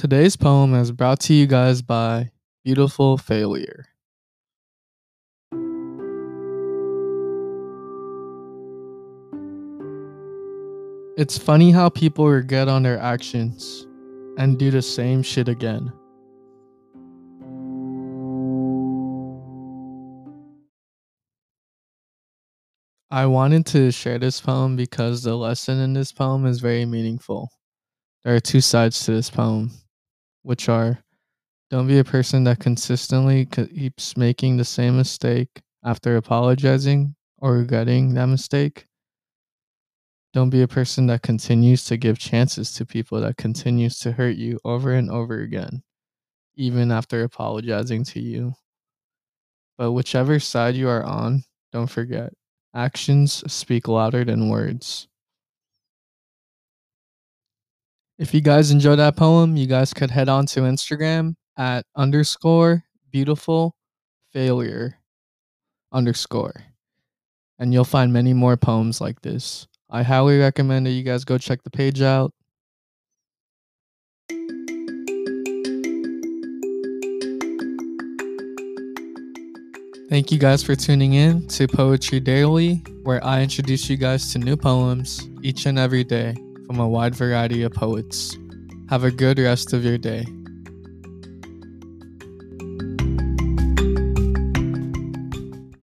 Today's poem is brought to you guys by Beautiful Failure. It's funny how people regret on their actions and do the same shit again. I wanted to share this poem because the lesson in this poem is very meaningful. There are two sides to this poem, which are don't be a person that consistently keeps making the same mistake after apologizing or regretting that mistake. Don't be a person that continues to give chances to people that continues to hurt you over and over again, even after apologizing to you. But whichever side you are on, don't forget actions speak louder than words. If you guys enjoyed that poem, you guys could head on to Instagram at underscore beautiful failure underscore. And you'll find many more poems like this. I highly recommend that you guys go check the page out. Thank you guys for tuning in to Poetry Daily, where I introduce you guys to new poems each and every day from a wide variety of poets. Have a good rest of your day.